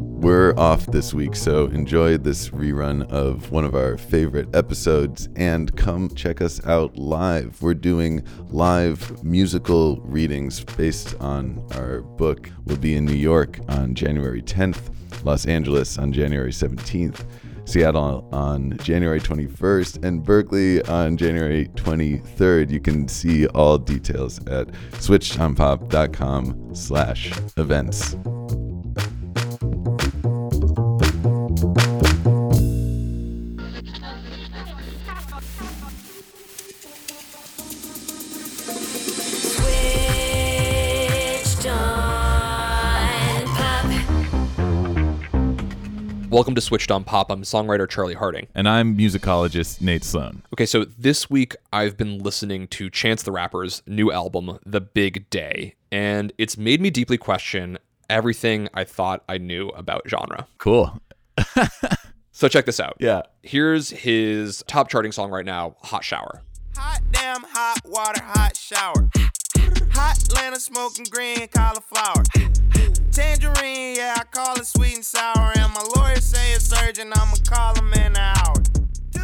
We're off this week, so enjoy this rerun of one of our favorite episodes and come check us out live. We're doing live musical readings based on our book. We'll be in New York on January 10th, Los Angeles on January 17th. Seattle on January 21st and Berkeley on January 23rd. You can see all details at switchedonpop.com slash events. Welcome to Switched on Pop. I'm songwriter Charlie Harding. And I'm musicologist Nate Sloan. Okay, so this week I've been listening to Chance the Rapper's new album, The Big Day, and it's made me deeply question everything I thought I knew about genre. Cool. So check this out. Yeah. Here's his top charting song right now, Hot Shower. Hot damn, hot water, hot shower. Hot Atlanta smoking green cauliflower. Tangerine, yeah, I call it sweet and sour. And my lawyer say it's urgent, I'ma call him in an hour. Dude,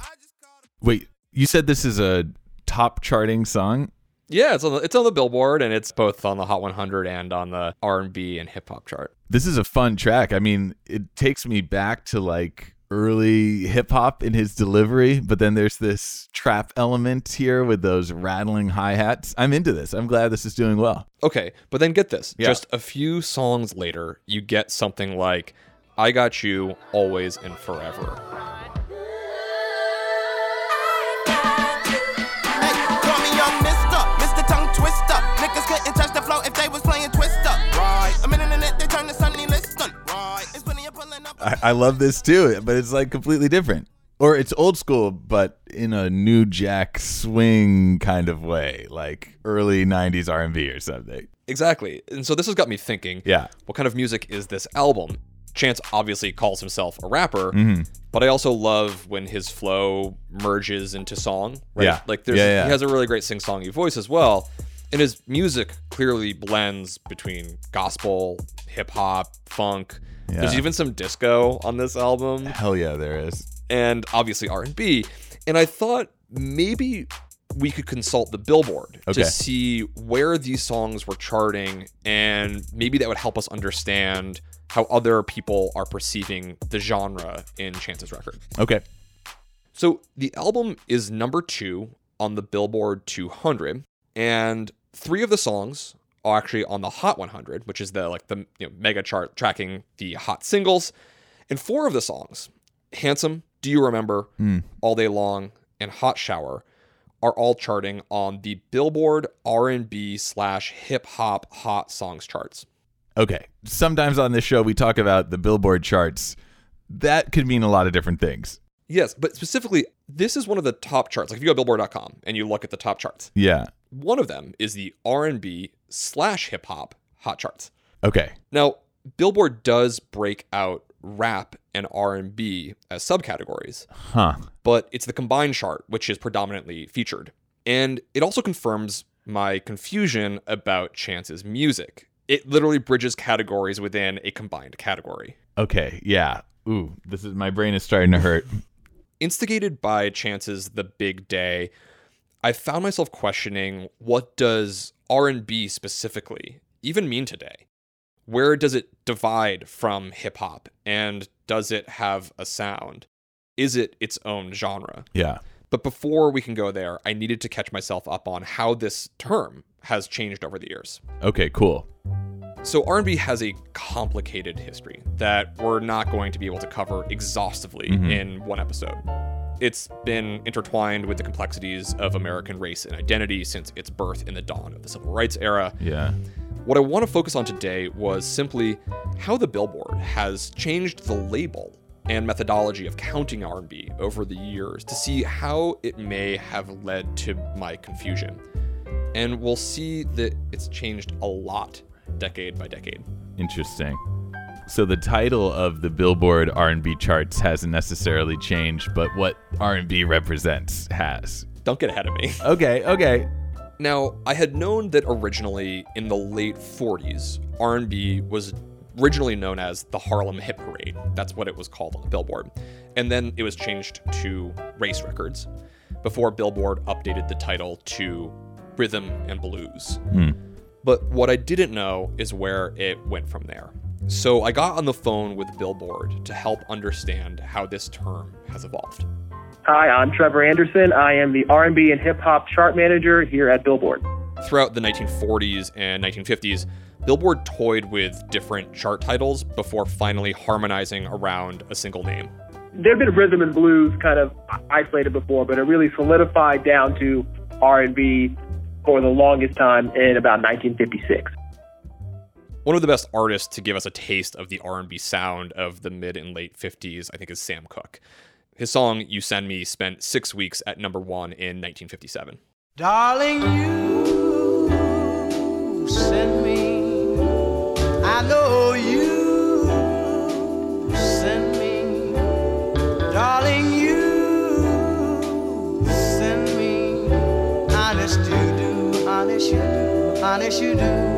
I just called. Wait, you said this is a top charting song? Yeah, it's on the, it's on the Billboard and it's both on the Hot 100 and on the R&B and hip hop chart. This is a fun track. I mean, it takes me back to like early hip hop in his delivery, but then there's this trap element here with those rattling hi hats. I'm into this. I'm glad this is doing well. Okay, but then get this. Yeah. Just a few songs later, you get something like I Got You Always and Forever. I, I love this too, but it's like completely different. Or it's old school, but in a new jack swing kind of way, like early '90s R&B or something. Exactly. And so this has got me thinking, Yeah. what kind of music is this album? Chance obviously calls himself a rapper, Mm-hmm. but I also love when his flow merges into song. Right? Yeah. Like there's Yeah, yeah. he has a really great sing-songy voice as well. And his music clearly blends between gospel, hip hop, funk. There's even some disco on this album Hell yeah, there is. and obviously R&B. And I thought maybe we could consult the Billboard Okay. to see where these songs were charting and maybe that would help us understand how other people are perceiving the genre in Chance's record. Okay. So the album is number 2 on the Billboard 200 and 3 of the songs are actually on the Hot 100, which is the like the you know, mega chart tracking the hot singles. And 4 of the songs, Handsome, Do You Remember, hmm. All Day Long, and Hot Shower, are all charting on the Billboard R&B slash hip hop hot songs charts. Okay. Sometimes on this show we talk about the Billboard charts. That could mean a lot of different things. Yes, but specifically, this is one of the top charts. Like if you go to Billboard.com and you look at the top charts, Yeah. One of them is the R&B slash hip hop hot charts. Okay. Now, Billboard does break out rap and R&B as subcategories. Huh. but it's the combined chart which is predominantly featured. And it also confirms my confusion about Chance's music. It literally bridges categories within a combined category. Okay. Yeah. Ooh, this is my brain is starting to hurt. Instigated by Chance's The Big Day, I found myself questioning what does R&B specifically even mean today? Where does it divide from hip hop and does it have a sound? Is it its own genre? Yeah. But before we can go there, I needed to catch myself up on how this term has changed over the years. Okay, cool. So R&B has a complicated history that we're not going to be able to cover exhaustively mm-hmm. in one episode. It's been intertwined with the complexities of American race and identity since its birth in the dawn of the civil rights era. Yeah. What I want to focus on today was simply how the Billboard has changed the label and methodology of counting R&B over the years to see how it may have led to my confusion. And we'll see that it's changed a lot decade by decade. Interesting. So the title of the Billboard R&B charts hasn't necessarily changed, but what R&B represents has. Don't get ahead of me. Okay, okay. Now, I had known that originally in the late 40s, R&B was originally known as the Harlem Hit Parade. That's what it was called on the Billboard. And then it was changed to Race Records before Billboard updated the title to Rhythm and Blues. Hmm. But what I didn't know is where it went from there. So I got on the phone with Billboard to help understand how this term has evolved. Hi, I'm Trevor Anderson. I am the R&B and hip hop chart manager here at Billboard. Throughout the 1940s and 1950s, Billboard toyed with different chart titles before finally harmonizing around a single name. There have been rhythm and blues kind of isolated before, but it really solidified down to R&B for the longest time in about 1956. One of the best artists to give us a taste of the R&B sound of the mid and late 50s, I think, is Sam Cooke. His song "You Send Me" spent six weeks at number one in 1957. Darling, you send me. I know you send me. Darling, you send me. Honest you do, honest you do, honest you do.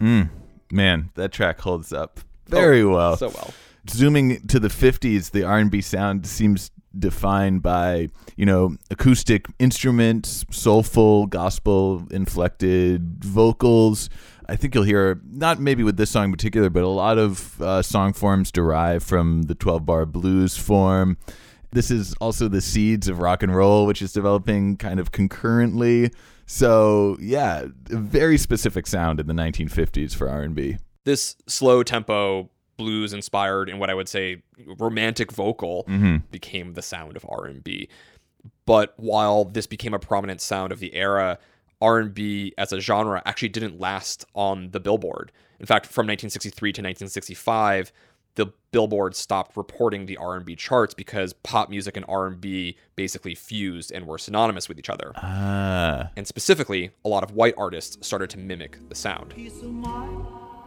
Mm, man, that track holds up very well. So well. Zooming to the 50s, the R&B sound seems defined by, you know, acoustic instruments, soulful, gospel inflected vocals. I think you'll hear not maybe with this song in particular, but a lot of uh, song forms derive from the 12-bar blues form. This is also the seeds of rock and roll, which is developing kind of concurrently. So, yeah, very specific sound in the 1950s for R&B. This slow tempo blues inspired and what I would say romantic vocal mm-hmm. became the sound of R&B. But while this became a prominent sound of the era, R&B as a genre actually didn't last on the Billboard. In fact, from 1963 to 1965, the Billboard stopped reporting the R&B charts because pop music and R&B basically fused and were synonymous with each other. Ah. And specifically, a lot of white artists started to mimic the sound.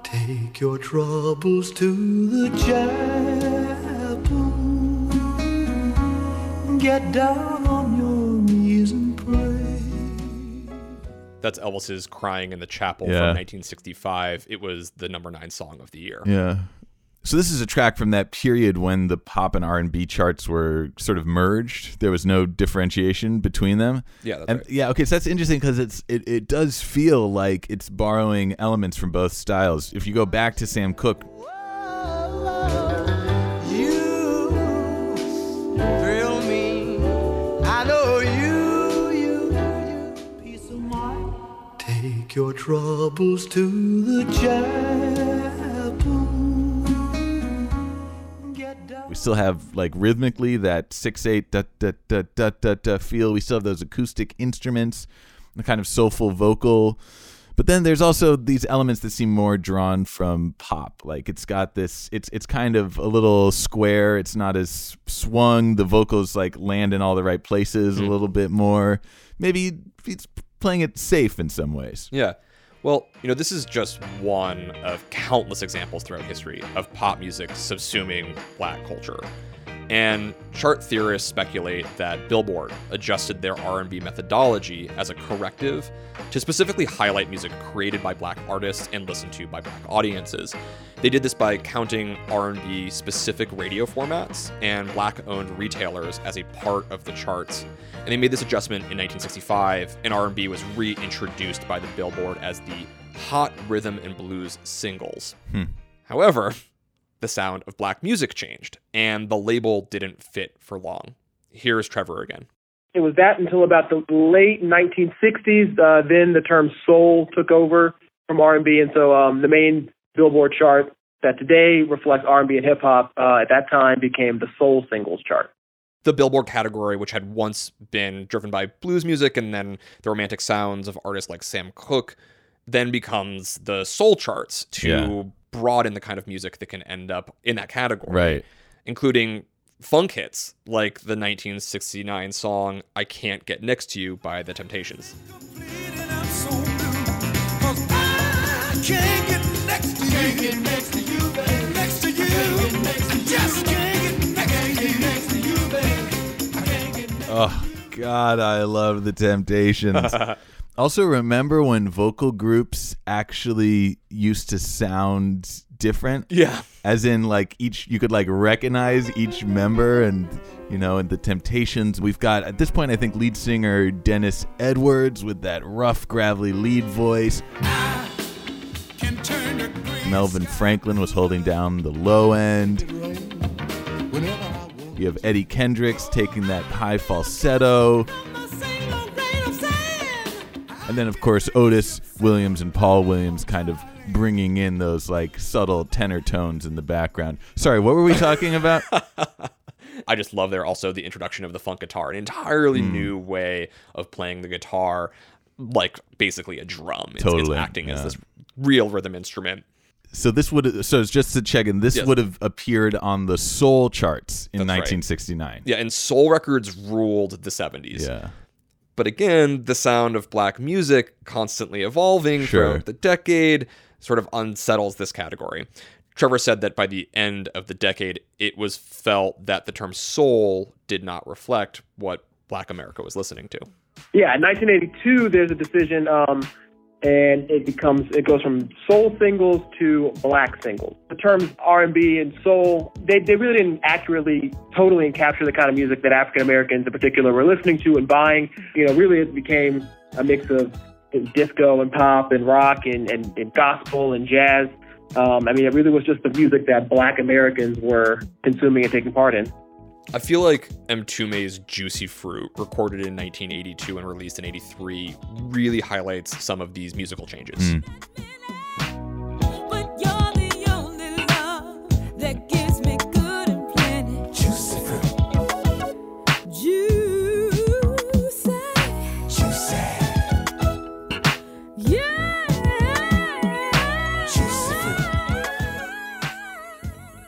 Take your troubles to the chapel. Get down on your knees and pray. That's Elvis's "Crying in the Chapel" Yeah. from 1965. It was the number nine song of the year. Yeah. So this is a track from that period when the pop and R&B charts were sort of merged. There was no differentiation between them. Yeah, that's and right. yeah, okay, so that's interesting because it's it, it does feel like it's borrowing elements from both styles. If you go back to Sam Cooke, You thrill me. I know you, you, you. Peace of mind. Take your troubles to the chapel. We still have like rhythmically that six eight da da da da da da feel. We still have those acoustic instruments, the kind of soulful vocal. But then there's also these elements that seem more drawn from pop. Like it's got this it's it's kind of a little square. It's not as swung. The vocals like land in all the right places a mm. little bit more. Maybe it's playing it safe in some ways. Yeah. Well, you know, this is just one of countless examples throughout history of pop music subsuming black culture. And chart theorists speculate that Billboard adjusted their R&B methodology as a corrective to specifically highlight music created by black artists and listened to by black audiences. They did this by counting R&B specific radio formats and black-owned retailers as a part of the charts. And they made this adjustment in 1965, and R&B was reintroduced by the Billboard as the hot rhythm and blues singles. Hmm. However, the sound of black music changed, and the label didn't fit for long. Here's Trevor again. It was that until about the late 1960s. Uh, then the term soul took over from R&B, and so um, the main Billboard chart that today reflects R&B and hip hop uh, at that time became the soul singles chart. the Billboard category, which had once been driven by blues music and then the romantic sounds of artists like Sam Cooke, then becomes the soul charts to Yeah. Broaden the kind of music that can end up in that category. Right. Including funk hits like the 1969 song I Can't Get Next to You by The Temptations. Can't get next to you. Can't get next to you, baby. Next to you. Just can't get next to you, baby. Oh God, I love the Temptations. also, remember when vocal groups actually used to sound different? Yeah. As in, like each you could like recognize each member, and you know, in the Temptations, we've got at this point, I think lead singer Dennis Edwards with that rough, gravelly lead voice. Melvin Franklin was holding down the low end. You have Eddie Kendricks taking that high falsetto. And then, of course, Otis Williams and Paul Williams kind of bringing in those like subtle tenor tones in the background. Sorry, what were we talking about? I just love there also the introduction of the funk guitar, an entirely Hmm. new way of playing the guitar, like basically a drum. It's, Totally, it's acting as yeah. this real rhythm instrument. So this would so it's just to check in. This Yes. would have appeared on the soul charts in That's right. 1969. Yeah, and soul records ruled the 70s. Yeah. But again, the sound of black music constantly evolving Sure. throughout the decade sort of unsettles this category. Trevor said that by the end of the decade, it was felt that the term soul did not reflect what black America was listening to. Yeah, in 1982, there's a decision, um, and it becomes it goes from soul singles to black singles. The terms R&B and soul, they, they really didn't accurately, totally capture the kind of music that African Americans in particular were listening to and buying. You know, really it became a mix of disco and pop and rock and, and, and gospel and jazz. Um, I mean, it really was just the music that black Americans were consuming and taking part in. I feel like Mtume's Juicy Fruit, recorded in 1982 and released in 83, really highlights some of these musical changes. Hmm. But you're the only love that gives me good and plenty. Juicy fruit. Juicy. Juicy. Yeah. Juicy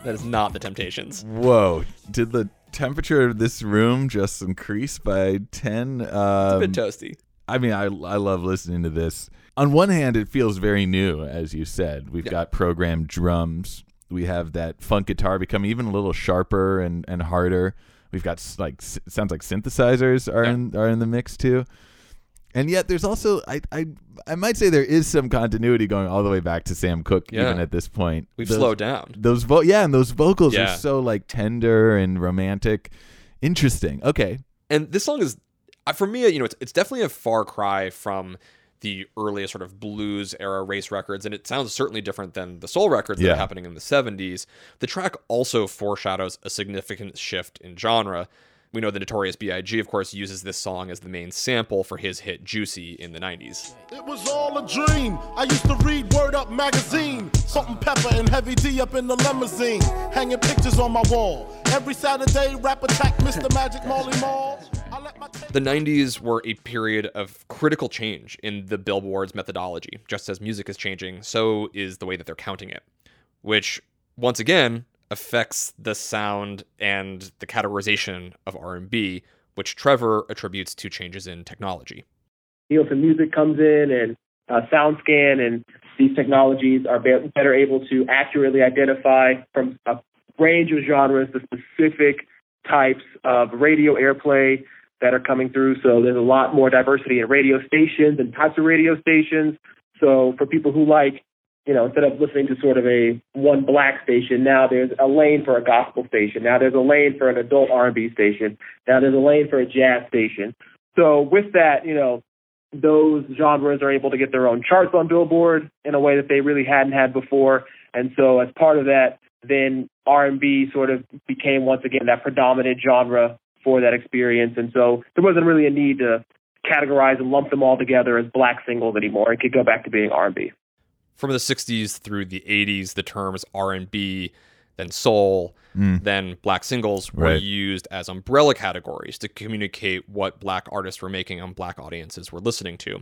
That is not the Temptations. Whoa! Did the temperature of this room just increased by ten? Um, a bit toasty. I mean, I I love listening to this. On one hand, it feels very new, as you said. We've got programmed drums. We have that funk guitar become even a little sharper and, and harder. We've got like sounds like synthesizers are in are in the mix too. And yet, there's also I, I I might say there is some continuity going all the way back to Sam Cooke Yeah. even at this point. We've Those- slowed down. Those vo- yeah, and those vocals Yeah. are so like tender and romantic. Interesting. Okay. And this song is, uh, for me, you know, it's, it's definitely a far cry from the earliest sort of blues era race records, and it sounds certainly different than the soul records that Yeah. are happening in the 70s. The track also foreshadows a significant shift in genre. We know the Notorious B.I.G., of course, uses this song as the main sample for his hit Juicy in the 90s. It was all a dream. I used to read Word Up magazine. Salt and pepper and heavy D up in the limousine. Hanging pictures on my wall. Every Saturday, rap attack Mr. Magic Marley Marl. I let my The 90s were a period of critical change in the Billboard's methodology. Just as music is changing, so is the way that they're counting it, which once again affects the sound and the categorization of R&B, which Trevor attributes to changes in technology. Nielsen Music comes in and uh, SoundScan and these technologies are be- better able to accurately identify from a range of genres the specific types of radio airplay that are coming through. So there's a lot more diversity in radio stations and types of radio stations. So for people who like, you know, instead of listening to sort of a one black station, now there's a lane for a gospel station. Now there's a lane for an adult R&B station. Now there's a lane for a jazz station. So with that, you know, those genres are able to get their own charts on Billboard in a way that they really hadn't had before. And so as part of that, then R&B sort of became once again that predominant genre for that experience. And so there wasn't really a need to categorize and lump them all together as black singles anymore. It could go back to being R&B. From the 60s through the 80s, the terms R&B then soul, Mm. then black singles were Right. used as umbrella categories to communicate what black artists were making and black audiences were listening to.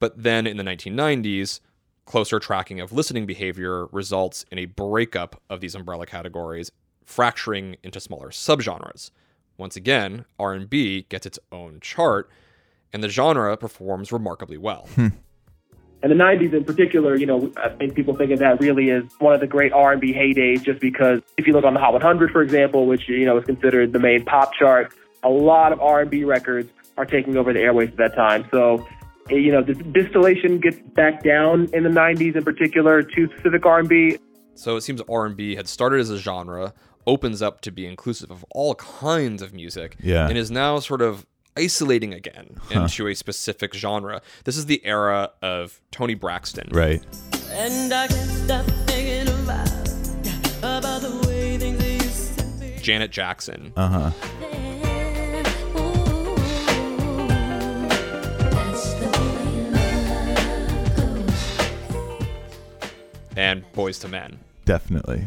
But then in the 1990s, closer tracking of listening behavior results in a breakup of these umbrella categories, fracturing into smaller subgenres. Once again, R&B gets its own chart and the genre performs remarkably well. And the 90s in particular, you know, I think people think of that really as one of the great R&B heydays just because if you look on the Hot 100, for example, which, you know, is considered the main pop chart, a lot of R&B records are taking over the airways at that time. So, eh, you know, the distillation gets back down in the 90s in particular to specific R&B. So it seems R&B had started as a genre, opens up to be inclusive of all kinds of music, Yeah. and is now sort of isolating again Huh. into a specific genre. This is the era of Toni Braxton. Right. And I can't stop thinking about, about the way things used to be. Janet Jackson. Uh huh. and Boyz II Men. Definitely.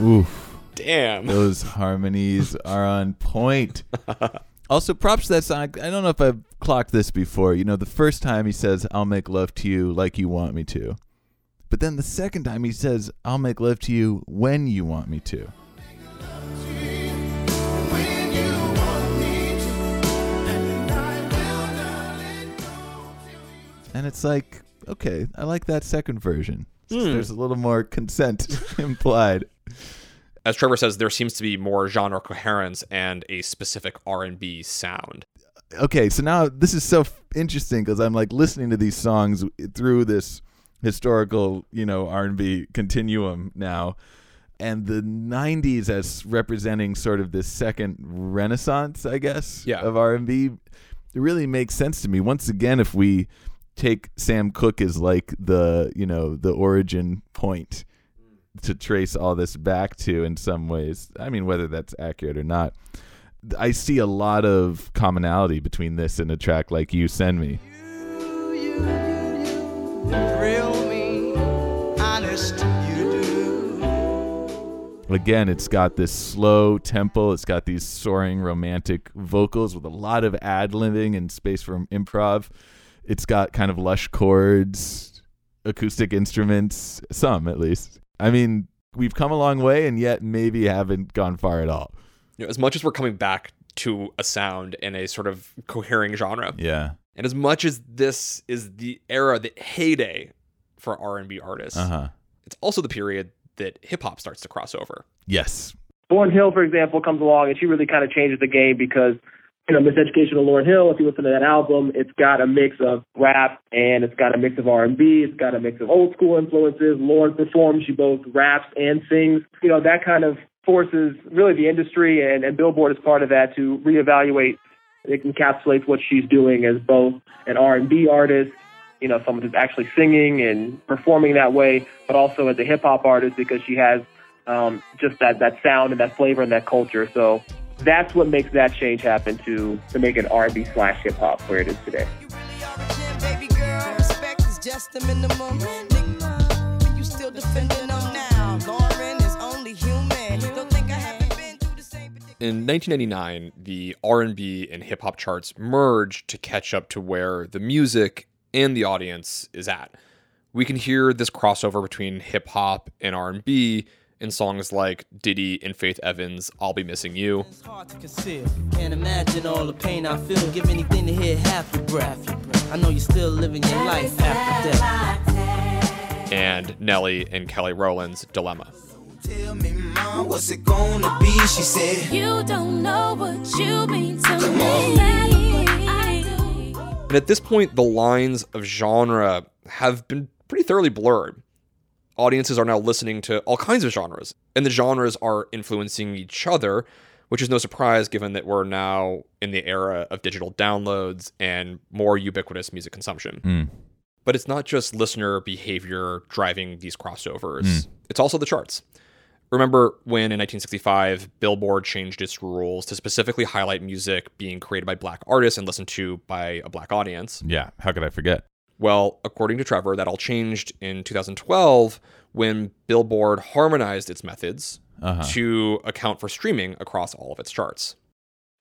Oof. Damn. Those harmonies are on point. Also, props to that song. I don't know if I've clocked this before. You know, the first time he says, I'll make love to you like you want me to. But then the second time he says, I'll make love to you when you want me to. And it's like, okay, I like that second version. Hmm. There's a little more consent implied. As Trevor says, there seems to be more genre coherence and a specific R&B sound. okay, so now this is so f- interesting because I'm like listening to these songs through this historical, you know, R&B continuum now, and the '90s as representing sort of this second renaissance, I guess, Yeah. of R&B. It really makes sense to me. Once again, if we take Sam Cooke as like the, you know, the origin point to trace all this back to in some ways. I mean, whether that's accurate or not. I see a lot of commonality between this and a track like You Send Me. Me, honest, you do. Again, it's got this slow tempo, it's got these soaring romantic vocals with a lot of ad libbing and space for improv. It's got kind of lush chords, acoustic instruments, some at least. I mean, we've come a long way and yet maybe haven't gone far at all. You know, as much as we're coming back to a sound in a sort of cohering genre, Yeah. and as much as this is the era, the heyday for R&B artists, Uh huh. it's also the period that hip hop starts to cross over. Yes. Lauryn Hill, for example, comes along and she really kind of changes the game because, you know, Miseducation of Lauryn Hill, if you listen to that album, it's got a mix of rap and it's got a mix of R&B. It's got a mix of old school influences. Lauryn performs. She both raps and sings. You know, that kind of forces really the industry and, and Billboard is part of that to reevaluate. It encapsulates what she's doing as both an R&B artist, you know, someone who's actually singing and performing that way, but also as a hip hop artist because she has um, just that, that sound and that flavor and that culture. So that's what makes that change happen to to make it R&B slash hip hop where it is today. Baby girl, respect is just the minimum. Nigga, you still defending them now. Lauryn is only human. Don't think I haven't been through the same. In 1999, the R&B and hip hop charts merged to catch up to where the music and the audience is at. We can hear this crossover between hip hop and R&B in songs like Diddy and Faith Evans' "I'll Be Missing You," It's hard to conceal. Can't imagine all the pain I feel. Give anything to hear half your breath. I know you're still living your life after death. and Nelly and Kelly Rowland's "Dilemma." Tell me, mom, what's it gonna be? She said, You don't know what you mean to me. And at this point, the lines of genre have been pretty thoroughly blurred. Audiences are now listening to all kinds of genres, and the genres are influencing each other, which is no surprise given that we're now in the era of digital downloads and more ubiquitous music consumption. Mm. But it's not just listener behavior driving these crossovers, Mm. it's also the charts. Remember when in 1965, Billboard changed its rules to specifically highlight music being created by black artists and listened to by a black audience? Yeah, how could I forget? Well, according to Trevor, that all changed in 2012 when Billboard harmonized its methods Uh-huh. to account for streaming across all of its charts.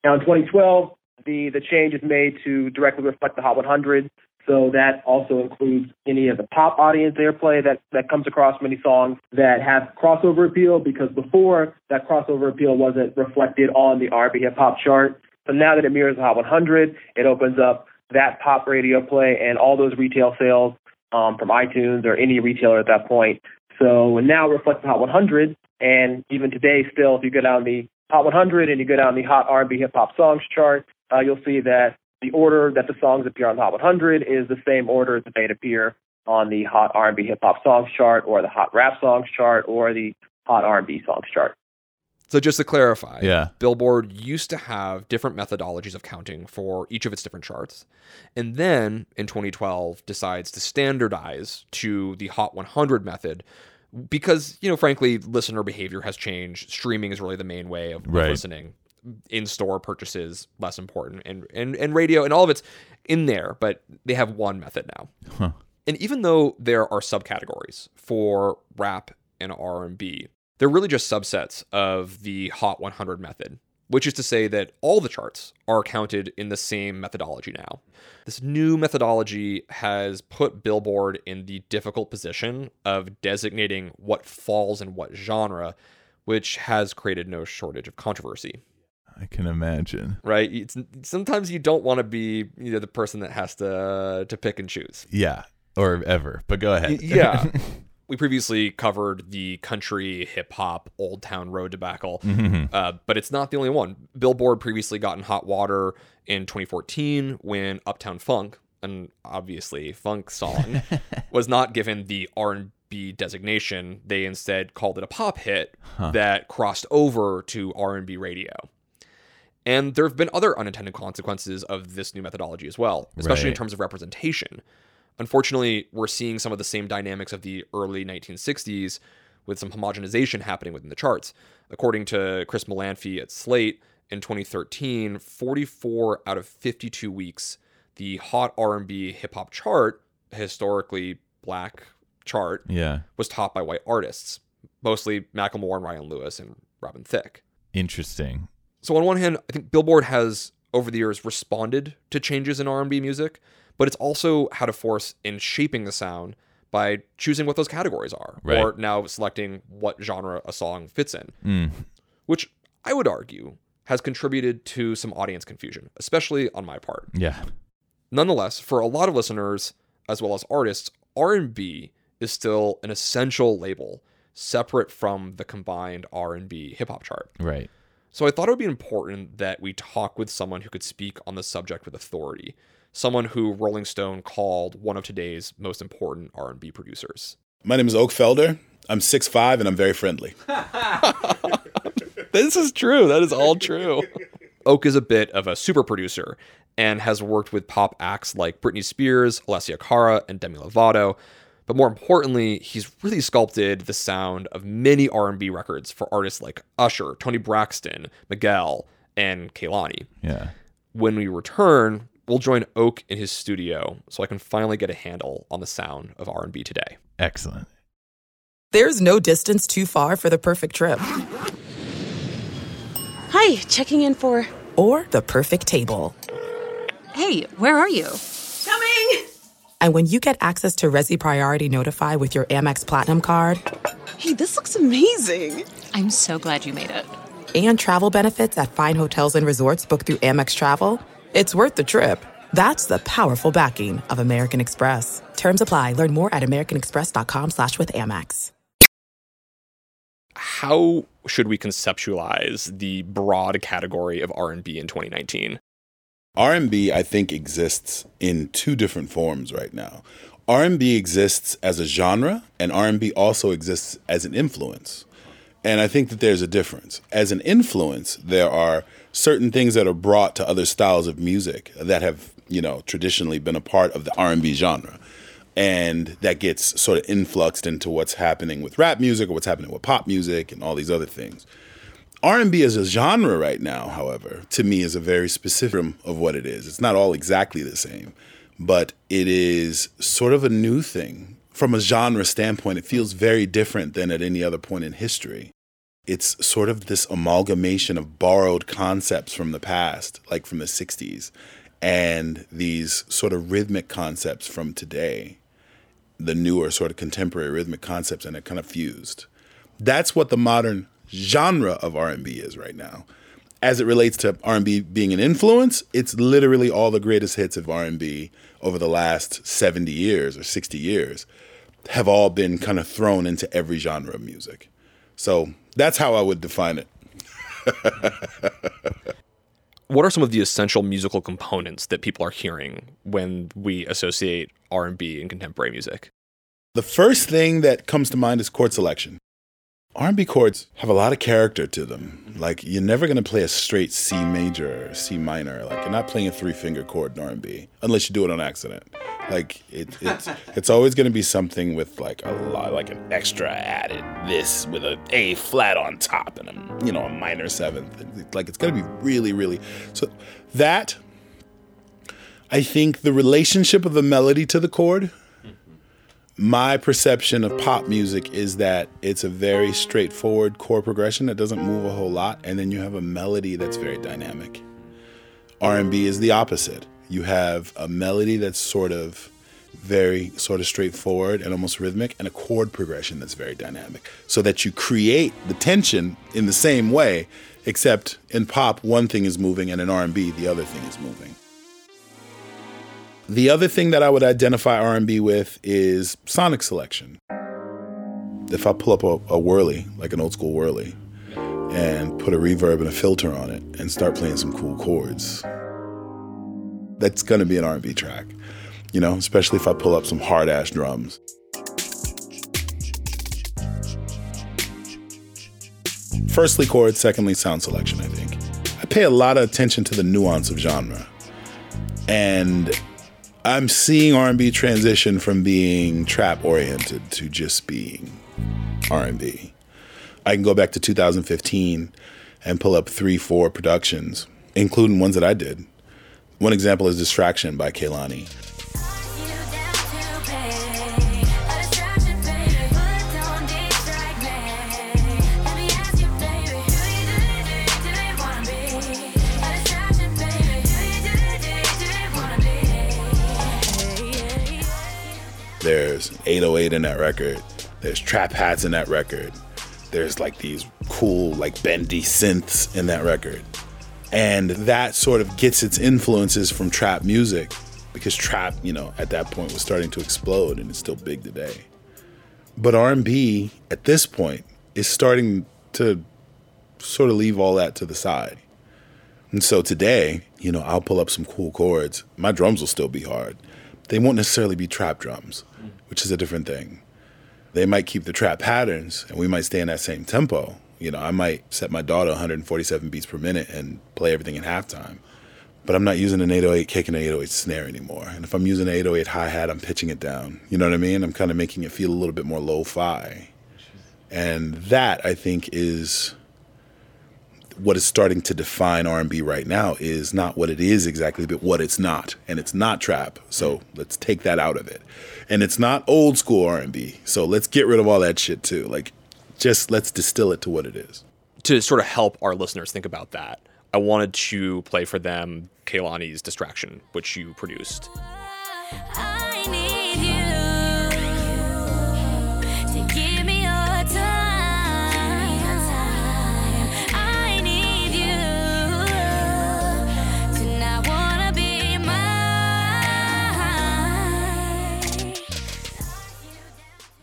Now in 2012, the, the change is made to directly reflect the Hot 100. So that also includes any of the pop audience airplay that, that comes across many songs that have crossover appeal because before that crossover appeal wasn't reflected on the R&B hip hop chart. So now that it mirrors the Hot 100, it opens up that pop radio play and all those retail sales um, from iTunes or any retailer at that point. So now reflects the Hot 100, and even today, still, if you go down the Hot 100 and you go down the Hot R&B Hip Hop Songs chart, uh, you'll see that the order that the songs appear on the Hot 100 is the same order that they'd appear on the Hot R&B Hip Hop Songs chart, or the Hot Rap Songs chart, or the Hot R&B Songs chart. So just to clarify, Yeah. Billboard used to have different methodologies of counting for each of its different charts. And then in 2012 decides to standardize to the Hot 100 method because, you know, frankly, listener behavior has changed. Streaming is really the main way of, Right. listening. In-store purchases less important and, and and radio and all of it's in there, but they have one method now. Huh. And even though there are subcategories for rap and R&B, they're really just subsets of the Hot 100 method, which is to say that all the charts are counted in the same methodology now. This new methodology has put Billboard in the difficult position of designating what falls in what genre, which has created no shortage of controversy I can imagine. right? It's, sometimes you don't want to be you know the person that has to to pick and choose. Yeah, or ever. But go ahead. Yeah. we previously covered the country hip hop Old Town Road debacle, Mhm. uh, but it's not the only one. Billboard previously got in hot water in 2014 when Uptown Funk, an obviously funk song, was not given the R&B designation. They instead called it a pop hit Huh. that crossed over to R&B radio. And there have been other unintended consequences of this new methodology as well, especially in terms of representation. Unfortunately, we're seeing some of the same dynamics of the early 1960s with some homogenization happening within the charts. According to Chris Molanphy at Slate in 2013, 44 out of 52 weeks, the hot R&B hip hop chart, historically black chart, Yeah. was topped by white artists, mostly Macklemore and Ryan Lewis and Robin Thicke. Interesting. So on one hand, I think Billboard has over the years responded to changes in R&B music, but it's also how to force in shaping the sound by choosing what those categories are Right. or now selecting what genre a song fits in, Mm. which I would argue has contributed to some audience confusion, especially on my part. Yeah. Nonetheless, for a lot of listeners as well as artists, R&B is still an essential label separate from the combined R&B hip hop chart. Right. So I thought it would be important that we talk with someone who could speak on the subject with authority, someone who Rolling Stone called one of today's most important R&B producers. My name is Oak Felder. I'm 6'5 and I'm very friendly. This is true. That is all true. Oak is a bit of a super producer and has worked with pop acts like Britney Spears, Alessia Cara, and Demi Lovato. But more importantly, he's really sculpted the sound of many R&B records for artists like Usher, Toni Braxton, Miguel, and Kehlani. Yeah. When we return, we'll join Oak in his studio so I can finally get a handle on the sound of R&B today. Excellent. There's no distance too far for the perfect trip. Hi, checking in for. Or the perfect table. Hey, where are you? Coming! And when you get access to Resy Priority Notify with your Amex Platinum card Hey, this looks amazing. I'm so glad you made it. and travel benefits at fine hotels and resorts booked through Amex Travel, it's worth the trip. That's the powerful backing of American Express. Terms apply. Learn more at americanexpress.com slash with Amex. How should we conceptualize the broad category of R&B in 2019? R&B I think exists in two different forms right now. R&B exists as a genre and R&B also exists as an influence. And I think that there's a difference. As an influence, there are certain things that are brought to other styles of music that have, you know, traditionally been a part of the R&B genre. and that gets sort of influxed into what's happening with rap music or what's happening with pop music and all these other things. R&B as a genre right now, however, to me is a very specific of what it is. It's not all exactly the same, but it is sort of a new thing. From a genre standpoint, it feels very different than at any other point in history. It's sort of this amalgamation of borrowed concepts from the past, like from the 60s, and these sort of rhythmic concepts from today, the newer sort of contemporary rhythmic concepts, and it kind of fused. That's what the modern genre of R&B is right now. As it relates to R&B being an influence, it's literally all the greatest hits of R&B over the last 70 years or 60 years have all been kind of thrown into every genre of music. So that's how I would define it. what are some of the essential musical components that people are hearing when we associate R&B and contemporary music? The first thing that comes to mind is chord selection. R&B chords have a lot of character to them. Like you're never going to play a straight C major or C minor. Like you're not playing a three finger chord in R&B unless you do it on accident. Like it, it's it's always going to be something with like a lot, like an extra added this with a A flat on top and a you know a minor seventh. Like it's going to be really really so that I think the relationship of the melody to the chord my perception of pop music is that it's a very straightforward chord progression that doesn't move a whole lot and then you have a melody that's very dynamic. R&b is the opposite. You have a melody that's sort of very sort of straightforward and almost rhythmic and a chord progression that's very dynamic so that you create the tension in the same way except in pop one thing is moving and in r&b the other thing is moving the other thing that I would identify R&B with is sonic selection. If I pull up a, a Wurly, like an old school Wurly, and put a reverb and a filter on it and start playing some cool chords, that's gonna be an R&B track. You know, especially if I pull up some hard ass drums. Firstly, chords, secondly, sound selection, I think. I pay a lot of attention to the nuance of genre. And I'm seeing R&B transition from being trap oriented to just being R&B. I can go back to 2015 and pull up three, four productions, including ones that I did. One example is Distraction by Kehlani. There's 808 in that record. There's trap hats in that record. There's like these cool, like bendy synths in that record. And that sort of gets its influences from trap music because trap, you know, at that point was starting to explode and it's still big today. But R&B at this point is starting to sort of leave all that to the side. And so today, you know, I'll pull up some cool chords. My drums will still be hard. They won't necessarily be trap drums which is a different thing. They might keep the trap patterns and we might stay in that same tempo. You know, I might set my daughter 147 beats per minute and play everything in halftime. But I'm not using an 808 kick and an 808 snare anymore. And if I'm using an 808 hi hat, I'm pitching it down. You know what I mean? I'm kind of making it feel a little bit more lo fi. And that, I think, is what is starting to define R&B right now is not what it is exactly, but what it's not. And it's not trap. So mm. let's take that out of it. And it's not old school R&B. So let's get rid of all that shit too. Like just let's distill it to what it is. To sort of help our listeners think about that, I wanted to play for them Kehlani's Distraction, which you produced.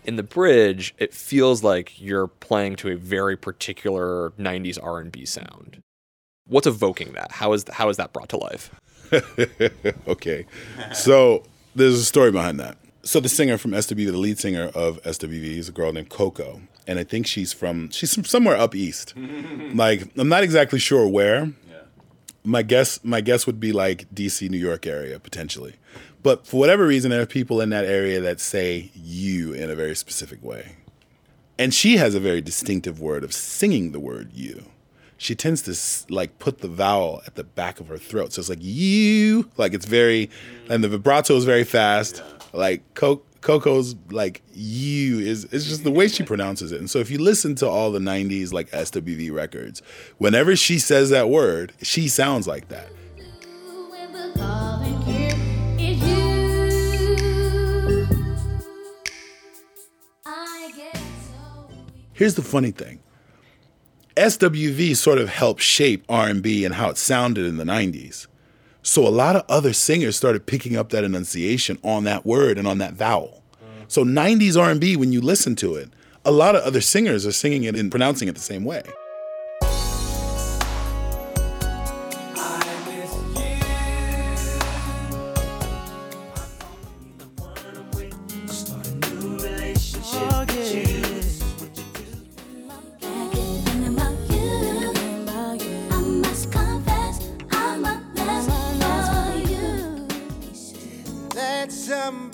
In the bridge, it feels like you're playing to a very particular 90s R&B sound. What's evoking that? How is how is that brought to life? okay. So, there's a story behind that. So the singer from SWV, the lead singer of SWV is a girl named Coko, and I think she's from she's from somewhere up east. like I'm not exactly sure where. My guess my guess would be like DC, New York area potentially But for whatever reason, there are people in that area that say you in a very specific way. And she has a very distinctive word of singing the word you. She tends to like put the vowel at the back of her throat. So it's like you, like it's very, and the vibrato is very fast. Like Co- Coko's like you is it's just the way she pronounces it. And so if you listen to all the 90s like SWV records, whenever she says that word, she sounds like that. Here's the funny thing. SWV sort of helped shape R&B and how it sounded in the 90s. So a lot of other singers started picking up that enunciation on that word and on that vowel. So 90s R&B when you listen to it, a lot of other singers are singing it and pronouncing it the same way.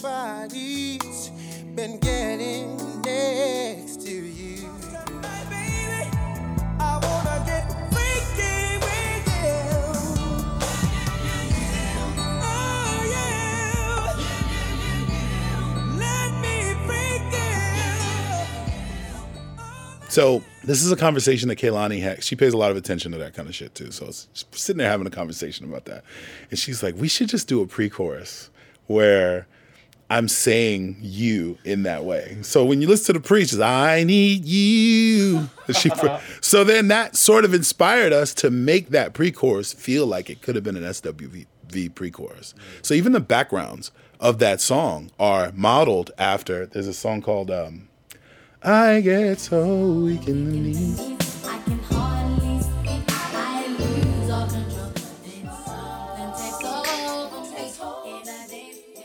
Somebody's been getting next to you. Baby, I wanna get freaky with you. Oh, yeah. Let me freak you. So this is a conversation that Kehlani had. She pays a lot of attention to that kind of shit too. So it's just sitting there having a conversation about that, and she's like, "We should just do a pre-chorus where I'm saying you in that way." So when you listen to the pre-chorus, I need you. So then that sort of inspired us to make that pre-chorus feel like it could have been an SWV pre-chorus. So even the backgrounds of that song are modeled after. There's a song called. Um, I get so weak in the knees.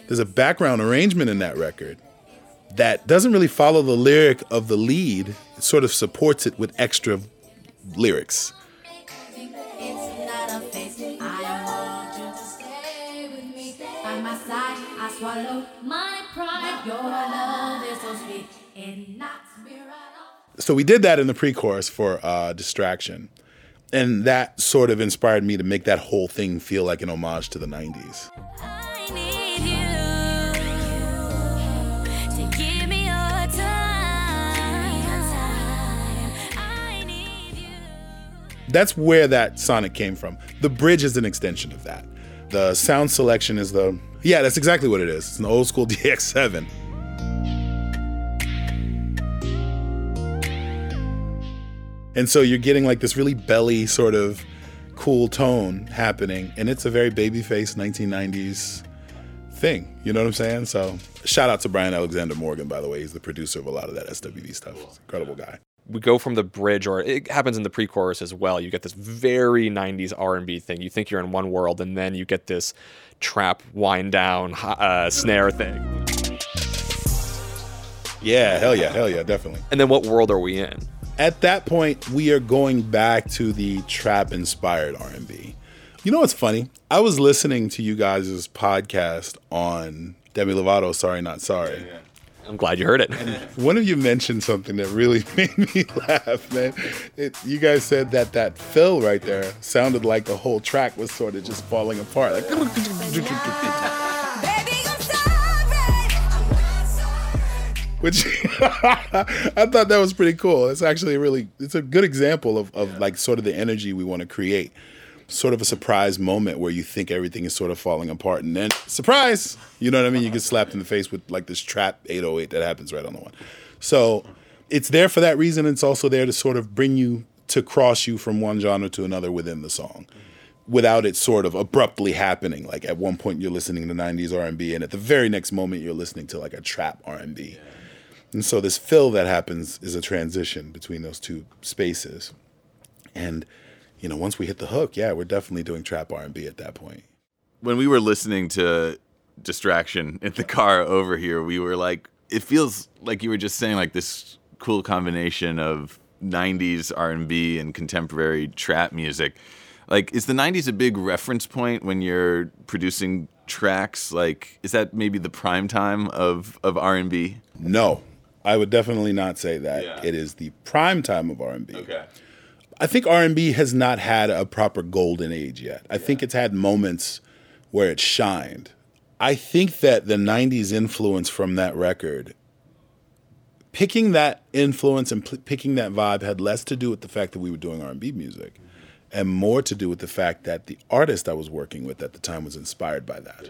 There's a background arrangement in that record that doesn't really follow the lyric of the lead. It sort of supports it with extra lyrics. So we did that in the pre-chorus for uh, Distraction. And that sort of inspired me to make that whole thing feel like an homage to the 90s. That's where that sonic came from. The bridge is an extension of that. The sound selection is the yeah, that's exactly what it is. It's an old school DX7. And so you're getting like this really belly sort of cool tone happening, and it's a very Babyface 1990s thing. You know what I'm saying? So shout out to Brian Alexander Morgan, by the way. He's the producer of a lot of that SWV stuff. He's an incredible guy. We go from the bridge or it happens in the pre-chorus as well you get this very 90s r&b thing you think you're in one world and then you get this trap wind down uh, snare thing Yeah, hell yeah, hell yeah, definitely. and then what world are we in At that point, we are going back to the trap inspired R&B. You know what's funny? I was listening to you guys' podcast on Demi Lovato, Sorry Not Sorry. I'm glad you heard it One of you mentioned something that really made me laugh, man. It, you guys said that that fill right there sounded like the whole track was sort of just falling apart. Like, which I thought that was pretty cool. It's actually a really, it's a good example of, of like sort of the energy we want to create. Sort of a surprise moment where you think everything is sort of falling apart, and then surprise, you know what I mean? You get slapped in the face with like this trap 808 that happens right on the one. So it's there for that reason. It's also there to sort of bring you to cross you from one genre to another within the song without it sort of abruptly happening. Like at one point you're listening to 90s R&B and at the very next moment you're listening to like a trap R&B. And so this fill that happens is a transition between those two spaces. And you know, once we hit the hook, yeah, we're definitely doing trap R&B at that point. when we were listening to distraction in the car over here we were like it feels like you were just saying like this cool combination of 90s r&b and contemporary trap music like is the 90s a big reference point when you're producing tracks like is that maybe the prime time of of R&B? No, I would definitely not say that. It is the prime time of R&B. Okay. I think R&B has not had a proper golden age yet. I think it's had moments where it shined. I think that the 90s influence from that record picking that influence and p- picking that vibe had less to do with the fact that we were doing R&B music and more to do with the fact that the artist I was working with at the time was inspired by that.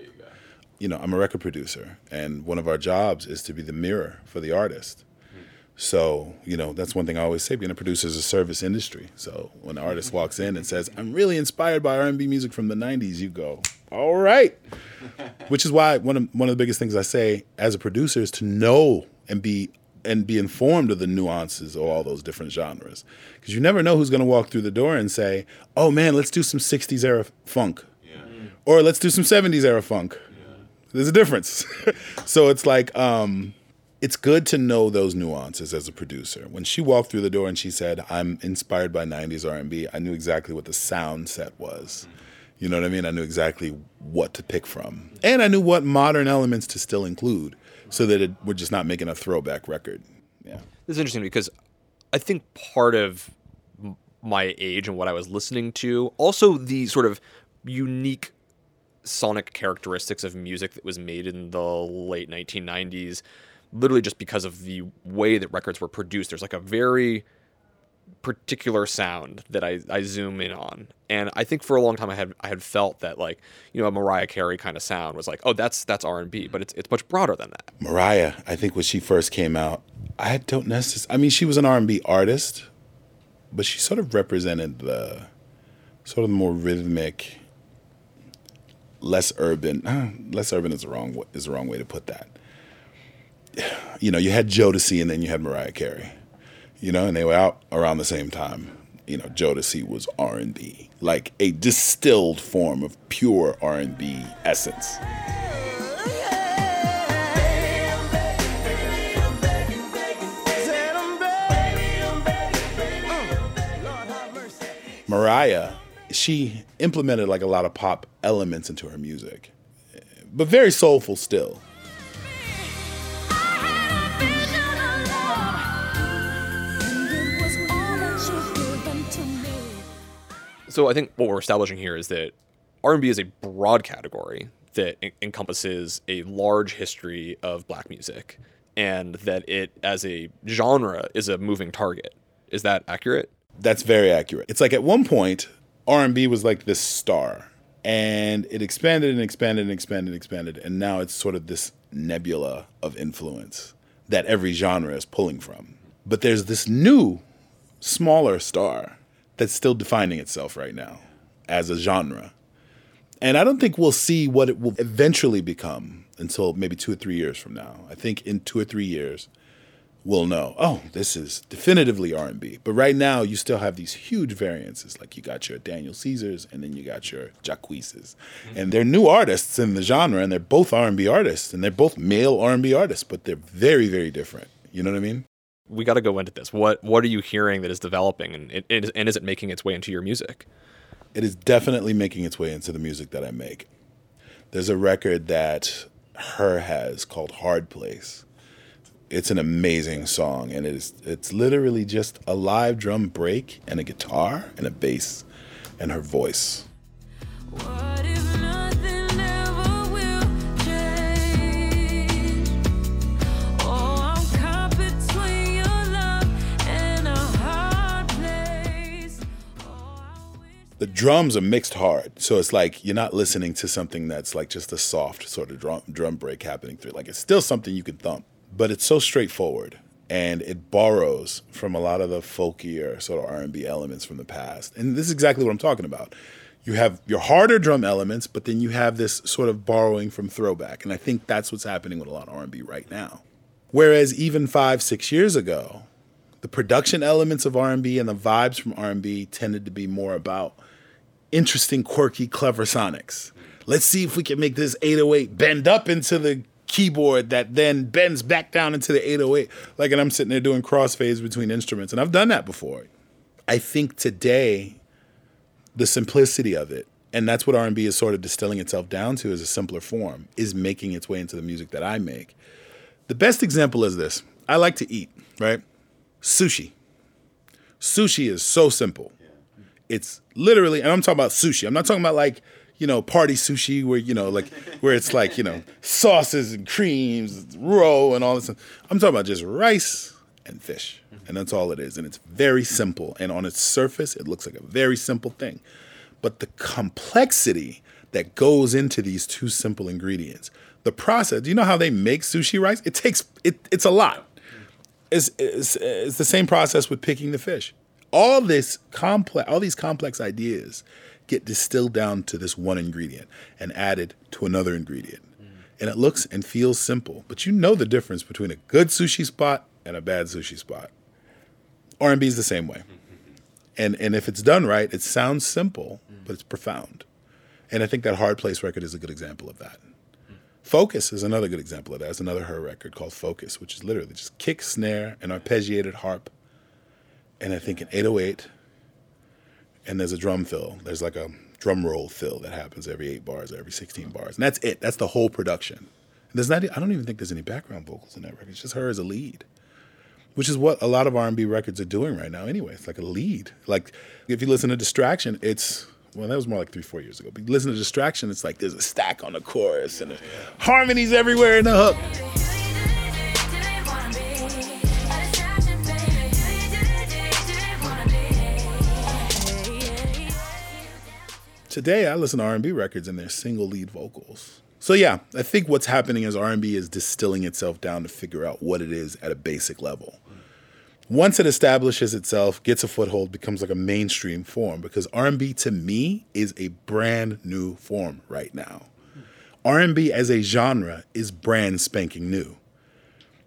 You, know, I'm a record producer and one of our jobs is to be the mirror for the artist. So, you know, that's one thing I always say, being a producer is a service industry. So when an artist walks in and says, I'm really inspired by R&B music from the 90s, you go, all right. Which is why one of, one of the biggest things I say as a producer is to know and be and be informed of the nuances of all those different genres. Because you never know who's going to walk through the door and say, oh man, let's do some 60s era funk. Or let's do some 70s era funk. There's a difference. so it's like, um, it's good to know those nuances as a producer. When she walked through the door and she said, "I'm inspired by '90s R&B," I knew exactly what the sound set was. You know what I mean? I knew exactly what to pick from, and I knew what modern elements to still include, so that it, we're just not making a throwback record. Yeah, This is interesting because I think part of my age and what I was listening to, also the sort of unique sonic characteristics of music that was made in the late 1990s, literally just because of the way that records were produced. There's like a very particular sound that I, I zoom in on. And I think for a long time I had I had felt that like, you know, a Mariah Carey kind of sound was like, oh that's that's R and B, but it's it's much broader than that. Mariah, I think when she first came out, I don't necessarily. I mean, she was an R&B artist, but she sort of represented the sort of the more rhythmic, less urban. Less urban is the wrong is the wrong way to put that. You know, you had Jodeci and then you had Mariah Carey. You know, and they were out around the same time. You know, Jodeci was R&B, like a distilled form of pure R&B essence. Mariah, she implemented like a lot of pop elements into her music, but very soulful still. So I think what we're establishing here is that R&B is a broad category that en- encompasses a large history of black music and that it as a genre is a moving target. Is that accurate? That's very accurate. It's like at one point, R&B was like this star, and it expanded and expanded and expanded and expanded, and now it's sort of this nebula of influence that every genre is pulling from. But there's this new, smaller star that's still defining itself right now as a genre. And I don't think we'll see what it will eventually become until maybe two or three years from now. I think in two or three years, we'll know. Oh, this is definitively R&B. But right now, you still have these huge variances. Like you got your Daniel Caesars, and then you got your Jacquees, mm-hmm. and they're new artists in the genre, and they're both R&B artists, and they're both male R&B artists, but they're very, very different. You know what I mean? We got to go into this. What what are you hearing that is developing and it, it, and is it making its way into your music? It is definitely making its way into the music that I make. There's a record that H.E.R. has called Hard Place. It's an amazing song and it is it's literally just a live drum break and a guitar and a bass and her voice. The drums are mixed hard, so it's like you're not listening to something that's like just a soft sort of drum drum break happening through. Like it's still something you could thump, but it's so straightforward and it borrows from a lot of the folkier sort of R&B elements from the past. And this is exactly what I'm talking about. You have your harder drum elements, but then you have this sort of borrowing from throwback, and I think that's what's happening with a lot of R&B right now. Whereas even five, six years ago, the production elements of R&B and the vibes from R&B tended to be more about interesting, quirky, clever sonics. Let's see if we can make this 808 bend up into the keyboard that then bends back down into the 808. Like, and I'm sitting there doing crossfades between instruments, and I've done that before. I think today, the simplicity of it and that's what R&B is sort of distilling itself down to as a simpler form is making its way into the music that I make. The best example is this. I like to eat, right? Sushi. Sushi is so simple. It's literally, and I'm talking about sushi. I'm not talking about like, you know, party sushi where, you know, like where it's like, you know, sauces and creams, roe and all this. Stuff. I'm talking about just rice and fish. And that's all it is. And it's very simple. And on its surface, it looks like a very simple thing. But the complexity that goes into these two simple ingredients, the process, do you know how they make sushi rice? It takes, it, it's a lot. It's, it's, it's the same process with picking the fish. All this complex, all these complex ideas get distilled down to this one ingredient and added to another ingredient. Mm. And it looks and feels simple, but you know the difference between a good sushi spot and a bad sushi spot. R&B is the same way. And and if it's done right, it sounds simple, mm. but it's profound. And I think that Hard Place record is a good example of that. Mm. Focus is another good example of that. It's another H.E.R. record called Focus, which is literally just kick, snare, and arpeggiated harp. And I think an 808, and there's a drum fill. There's like a drum roll fill that happens every eight bars, every 16 bars. And that's it. That's the whole production. And there's not, I don't even think there's any background vocals in that record. It's just her as a lead which is what a lot of R&B records are doing right now anyway. It's like a lead. Like if you listen to Distraction, it's well, that was more like three, four years ago. But listen to Distraction, it's like there's a stack on the chorus and harmonies everywhere in the hook. Today, I listen to R&B records and they're single lead vocals. So yeah, I think what's happening is R&B is distilling itself down to figure out what it is at a basic level. Once it establishes itself, gets a foothold, becomes like a mainstream form because R&B to me is a brand new form right now. R&B as a genre is brand spanking new.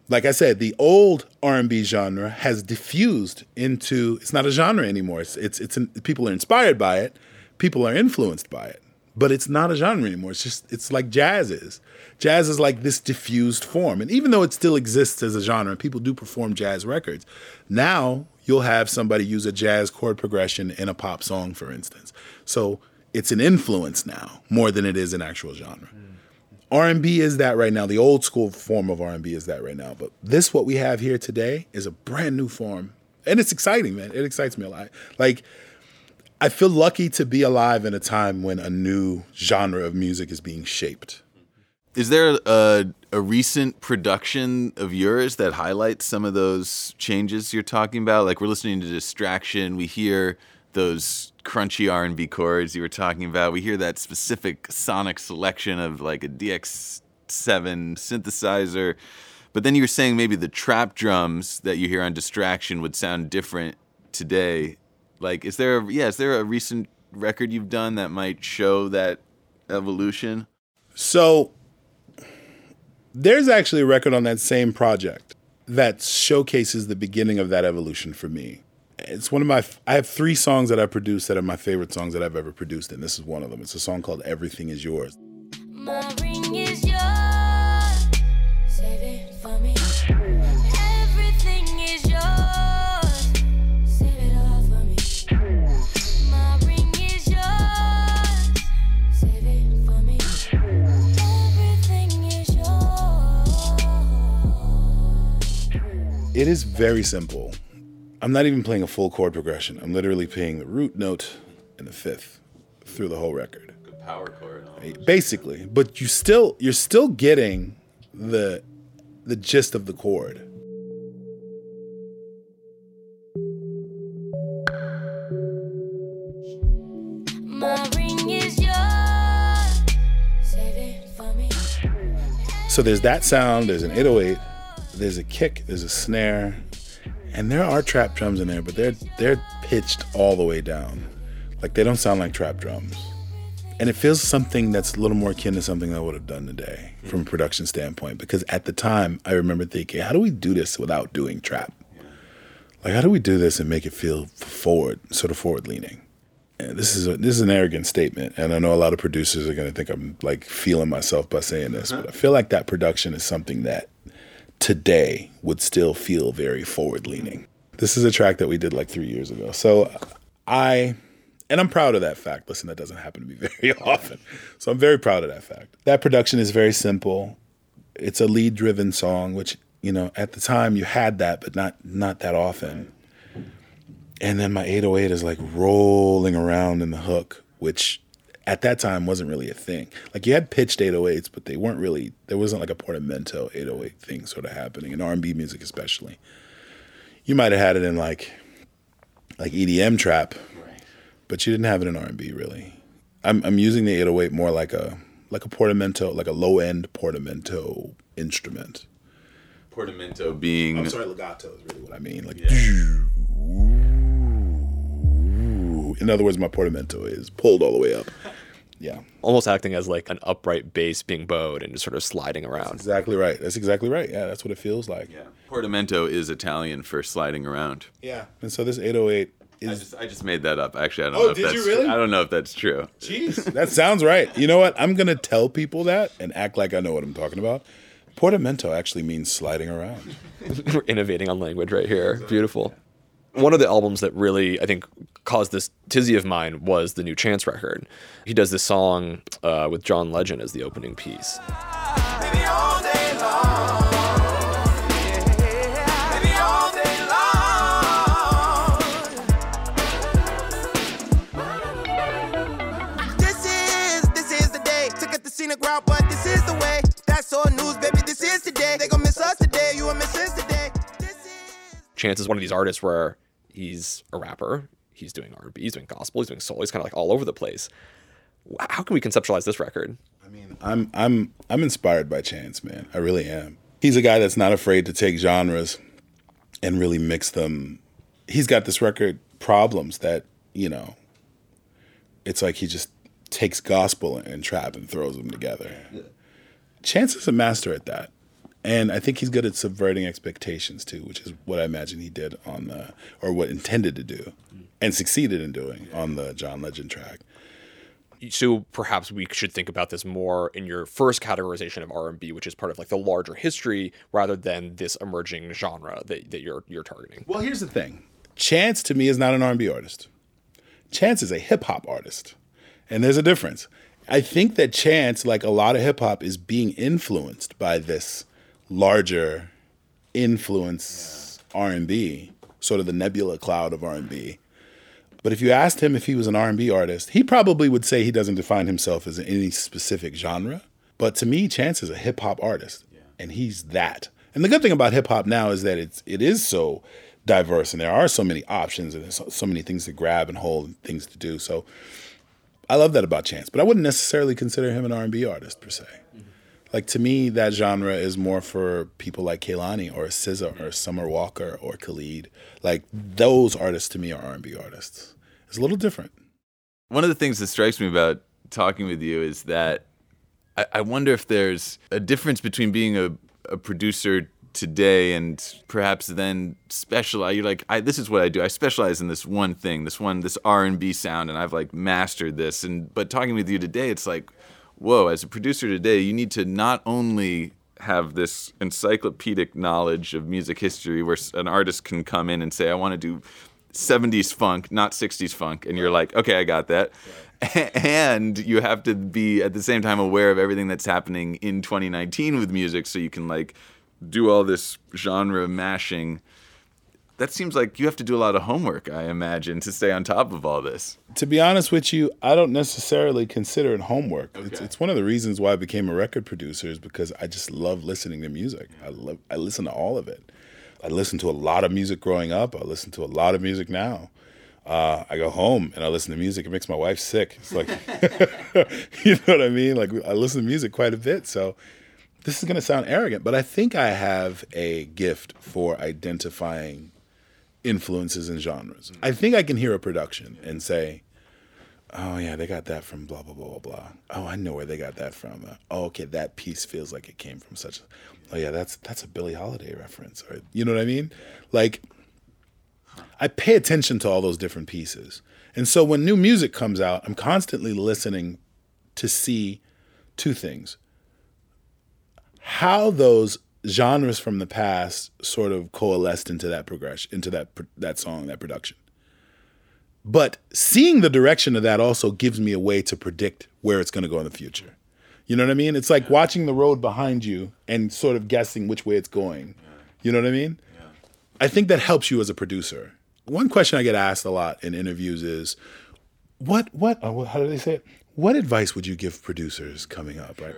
Like I said, the old R&B genre has diffused into it's not a genre anymore. It's it's, it's people are inspired by it, people are influenced by it but it's not a genre anymore. It's just it's like jazz is. Jazz is like this diffused form, and even though it still exists as a genre, and people do perform jazz records, now you'll have somebody use a jazz chord progression in a pop song, for instance. So it's an influence now more than it is an actual genre. R&B is that right now. The old school form of R&B is that right now. But this, what we have here today, is a brand new form, and it's exciting, man. It excites me a lot. Like I feel lucky to be alive in a time when a new genre of music is being shaped. Is there a, a recent production of yours that highlights some of those changes you're talking about? Like we're listening to Distraction, we hear those crunchy R&B chords you were talking about. We hear that specific sonic selection of like a DX7 synthesizer. But then you were saying maybe the trap drums that you hear on Distraction would sound different today. Like, is there a, yeah, is there a recent record you've done that might show that evolution? So there's actually a record on that same project that showcases the beginning of that evolution for me. It's one of my I have 3 songs that I produced that are my favorite songs that I've ever produced and this is one of them. It's a song called Everything is Yours. My It is very simple. I'm not even playing a full chord progression. I'm literally playing the root note and the fifth through the whole record. Power chord. Basically, but you still you're still getting the the gist of the chord. My ring is yours. Save it for me. So there's that sound, there's an 808, there's a kick, there's a snare, and there are trap drums in there, but they're they're pitched all the way down. Like they don't sound like trap drums. And it feels something that's a little more akin to something I would have done today from a production standpoint. Because at the time, I remember thinking, how do we do this without doing trap? Like, how do we do this and make it feel forward, sort of forward leaning? And this is a, this is an arrogant statement, and I know a lot of producers are going to think I'm like feeling myself by saying this, uh-huh. but I feel like that production is something that today would still feel very forward leaning. This is a track that we did like three years ago. So I And I'm proud of that fact. Listen, that doesn't happen to me very often. So I'm very proud of that fact. That production is very simple. It's a lead driven song, which, you know, at the time you had that, but not not that often. And then my 808 is like rolling around in the hook, which at that time wasn't really a thing. Like you had pitched 808s, but they weren't really there wasn't like a portamento 808 thing sort of happening in R&B music especially. You might have had it in like like EDM trap, but you didn't have it in R&B really. I'm I'm using the 808 more like a like a portamento, like a low end portamento instrument. Portamento being I'm sorry, legato is really what I mean. Like in other words, my portamento is pulled all the way up. Yeah. Almost acting as like an upright bass being bowed and just sort of sliding around. Exactly right. That's exactly right. Yeah, that's what it feels like. Yeah. Portamento is Italian for sliding around. Yeah. And so this 808 I just, I just made that up. Actually, I don't Oh, know if did that's you really? I don't know if that's true. Jeez. that sounds right. You know what? I'm gonna tell people that and act like I know what I'm talking about. Portamento actually means sliding around. We're innovating on language right here. Beautiful. One of the albums that really, I think, caused this tizzy of mine was the new Chance record. He does this song uh, with John Legend as the opening piece. Chance is one of these artists where he's a rapper, he's doing R&B, he's doing gospel, he's doing soul, he's kind of like all over the place. How can we conceptualize this record? I mean, I'm I'm I'm inspired by Chance, man. I really am. He's a guy that's not afraid to take genres and really mix them. He's got this record problems that, you know, it's like he just takes gospel and trap and throws them together. Chance is a master at that. And I think he's good at subverting expectations too, which is what I imagine he did on the or what intended to do mm. and succeeded in doing on the John Legend track. So perhaps we should think about this more in your first categorization of R&B, which is part of like the larger history rather than this emerging genre that, that you're you're targeting. Well, here's the thing. Chance to me is not an R&B artist. Chance is a hip hop artist. And there's a difference. I think that Chance, like a lot of hip hop, is being influenced by this larger influence R&B, sort of the nebula cloud of R&B. But if you asked him if he was an R&B artist, he probably would say he doesn't define himself as any specific genre. But to me, Chance is a hip hop artist, and he's that. And the good thing about hip hop now is that it's it is so diverse, and there are so many options, and there's so, so many things to grab and hold, and things to do. So I love that about Chance, but I wouldn't necessarily consider him an R&B artist per se. Like to me, that genre is more for people like Kehlani or SZA or Summer Walker or Khalid. Like those artists to me are R&B artists. It's a little different. One of the things that strikes me about talking with you is that I, I wonder if there's a difference between being a, a producer today and perhaps then specialize you're like I, this is what i do i specialize in this one thing this one this r&b sound and i've like mastered this and but talking with you today it's like whoa as a producer today you need to not only have this encyclopedic knowledge of music history where an artist can come in and say i want to do 70s funk not 60s funk and you're like okay i got that. And you have to be at the same time aware of everything that's happening in 2019 with music so you can like do all this genre mashing that seems like you have to do a lot of homework i imagine to stay on top of all this To be honest with you, I don't necessarily consider it homework. It's, it's one of the reasons why I became a record producer is because I just love listening to music. I love I listen to all of it. I listened to a lot of music growing up. I listen to a lot of music now. Uh, I go home and I listen to music. It makes my wife sick. It's like, you know what I mean? Like I listen to music quite a bit. So this is going to sound arrogant, but I think I have a gift for identifying influences and genres. I think I can hear a production and say, "Oh yeah, they got that from blah blah blah blah blah." Oh, I know where they got that from. Uh, oh, okay, that piece feels like it came from such. A, oh yeah, that's that's a Billie Holiday reference, or you know what I mean? Like, I pay attention to all those different pieces, and so when new music comes out, I'm constantly listening to see two things: how those genres from the past sort of coalesced into that progression, into that that song, that production. But seeing the direction of that also gives me a way to predict where it's going to go in the future. You know what I mean? It's like watching the road behind you and sort of guessing which way it's going. You know what I mean? I think that helps you as a producer. One question I get asked a lot in interviews is, "What? What? uh, how do they say it? What advice would you give producers coming up?" Right?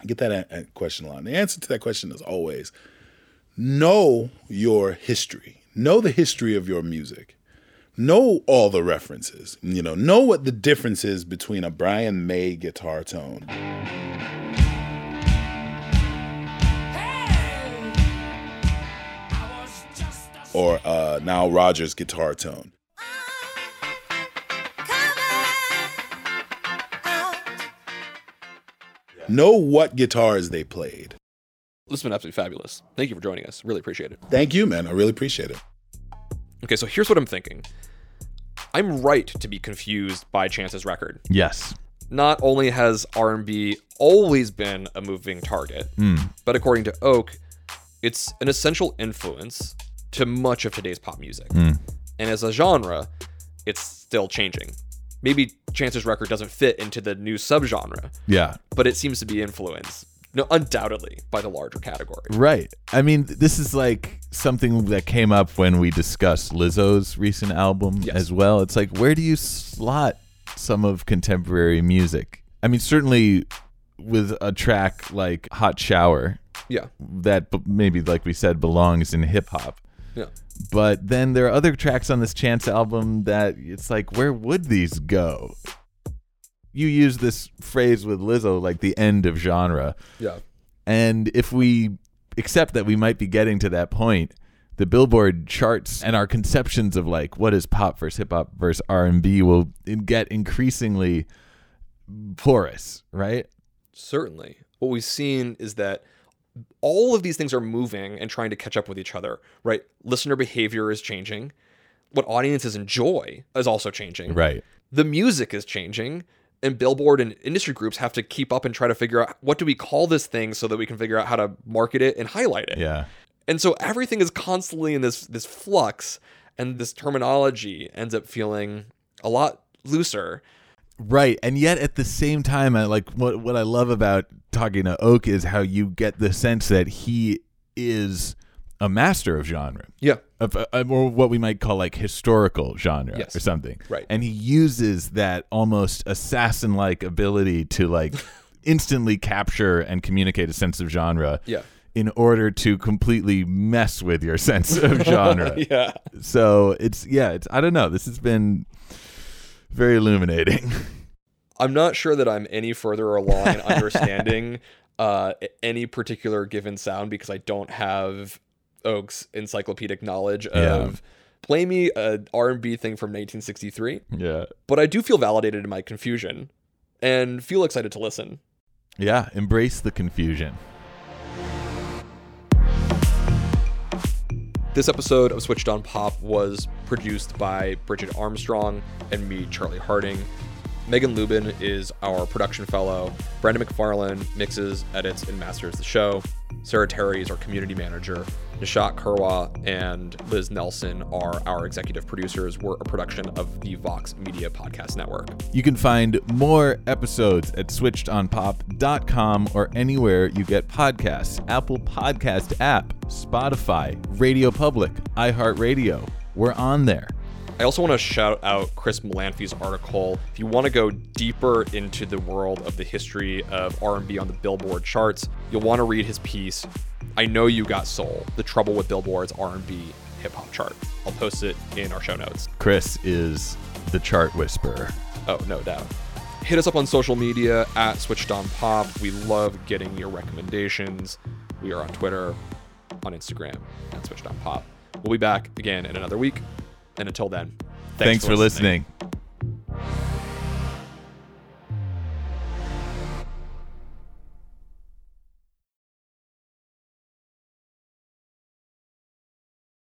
I get that a- question a lot. And the answer to that question is always know your history. Know the history of your music. Know all the references. You know, know what the difference is between a Brian May guitar tone or uh, Nile Rodgers guitar tone. Know what guitars they played. This has been absolutely fabulous. Thank you for joining us. Really appreciate it. Thank you, man. I really appreciate it. Okay, so here's what I'm thinking. I'm right to be confused by Chance's record. Yes. Not only has R&B always been a moving target, Mm. but according to Oak, it's an essential influence to much of today's pop music. Mm. And as a genre, it's still changing. Maybe Chance's record doesn't fit into the new subgenre, Yeah. but it seems to be influenced, no, undoubtedly, by the larger category. Right. I mean, this is like something that came up when we discussed Lizzo's recent album as well. It's like, where do you slot some of contemporary music? I mean, certainly with a track like Hot Shower, Yeah. that maybe, like we said, belongs in hip hop. Yeah. But then there are other tracks on this Chance album that it's like, where would these go? You use this phrase with Lizzo, like the end of genre. Yeah. And if we accept that we might be getting to that point, the Billboard charts and our conceptions of like what is pop versus hip hop versus R and B will get increasingly porous, right? Certainly. What we've seen is that all of these things are moving and trying to catch up with each other, right? Listener behavior is changing. What audiences enjoy is also changing. Right. The music is changing. And Billboard and industry groups have to keep up and try to figure out what do we call this thing so that we can figure out how to market it and highlight it. Yeah. And so everything is constantly in this this flux and this terminology ends up feeling a lot looser. Right. And yet at the same time, I like what what I love about talking to Oak is how you get the sense that he is a master of genre. Yeah. Of, uh, or what we might call like historical genre Yes. or something. Right. And he uses that almost assassin like ability to like instantly capture and communicate a sense of genre. Yeah. In order to completely mess with your sense of genre. Yeah. So it's yeah, it's I don't know. This has been very illuminating. I'm not sure that I'm any further along in understanding uh, any particular given sound because I don't have Oak's encyclopedic knowledge Yeah. of play me a R&B thing from 1963. Yeah. But I do feel validated in my confusion and feel excited to listen. Yeah, embrace the confusion. This episode of Switched on Pop was produced by Bridget Armstrong and me, Charlie Harding. Megan Lubin is our production fellow. Brandon McFarlane mixes, edits, and masters the show. Sarah Terry is our community manager. Nishat Kurwa and Liz Nelson are our executive producers. We're a production of the Vox Media Podcast Network. You can find more episodes at switchedonpop.com or anywhere you get podcasts Apple Podcast app, Spotify, Radio Public, iHeartRadio. We're on there. I also want to shout out Chris Molanphy's article. If you want to go deeper into the world of the history of R&B on the Billboard charts, you'll want to read his piece. I know you got soul: the trouble with Billboard's R&B hip hop chart. I'll post it in our show notes. Chris is the chart whisperer. Oh, no doubt. Hit us up on social media at Switched On Pop. We love getting your recommendations. We are on Twitter, on Instagram, at Switched On Pop. We'll be back again in another week. And until then, Thanks, for listening.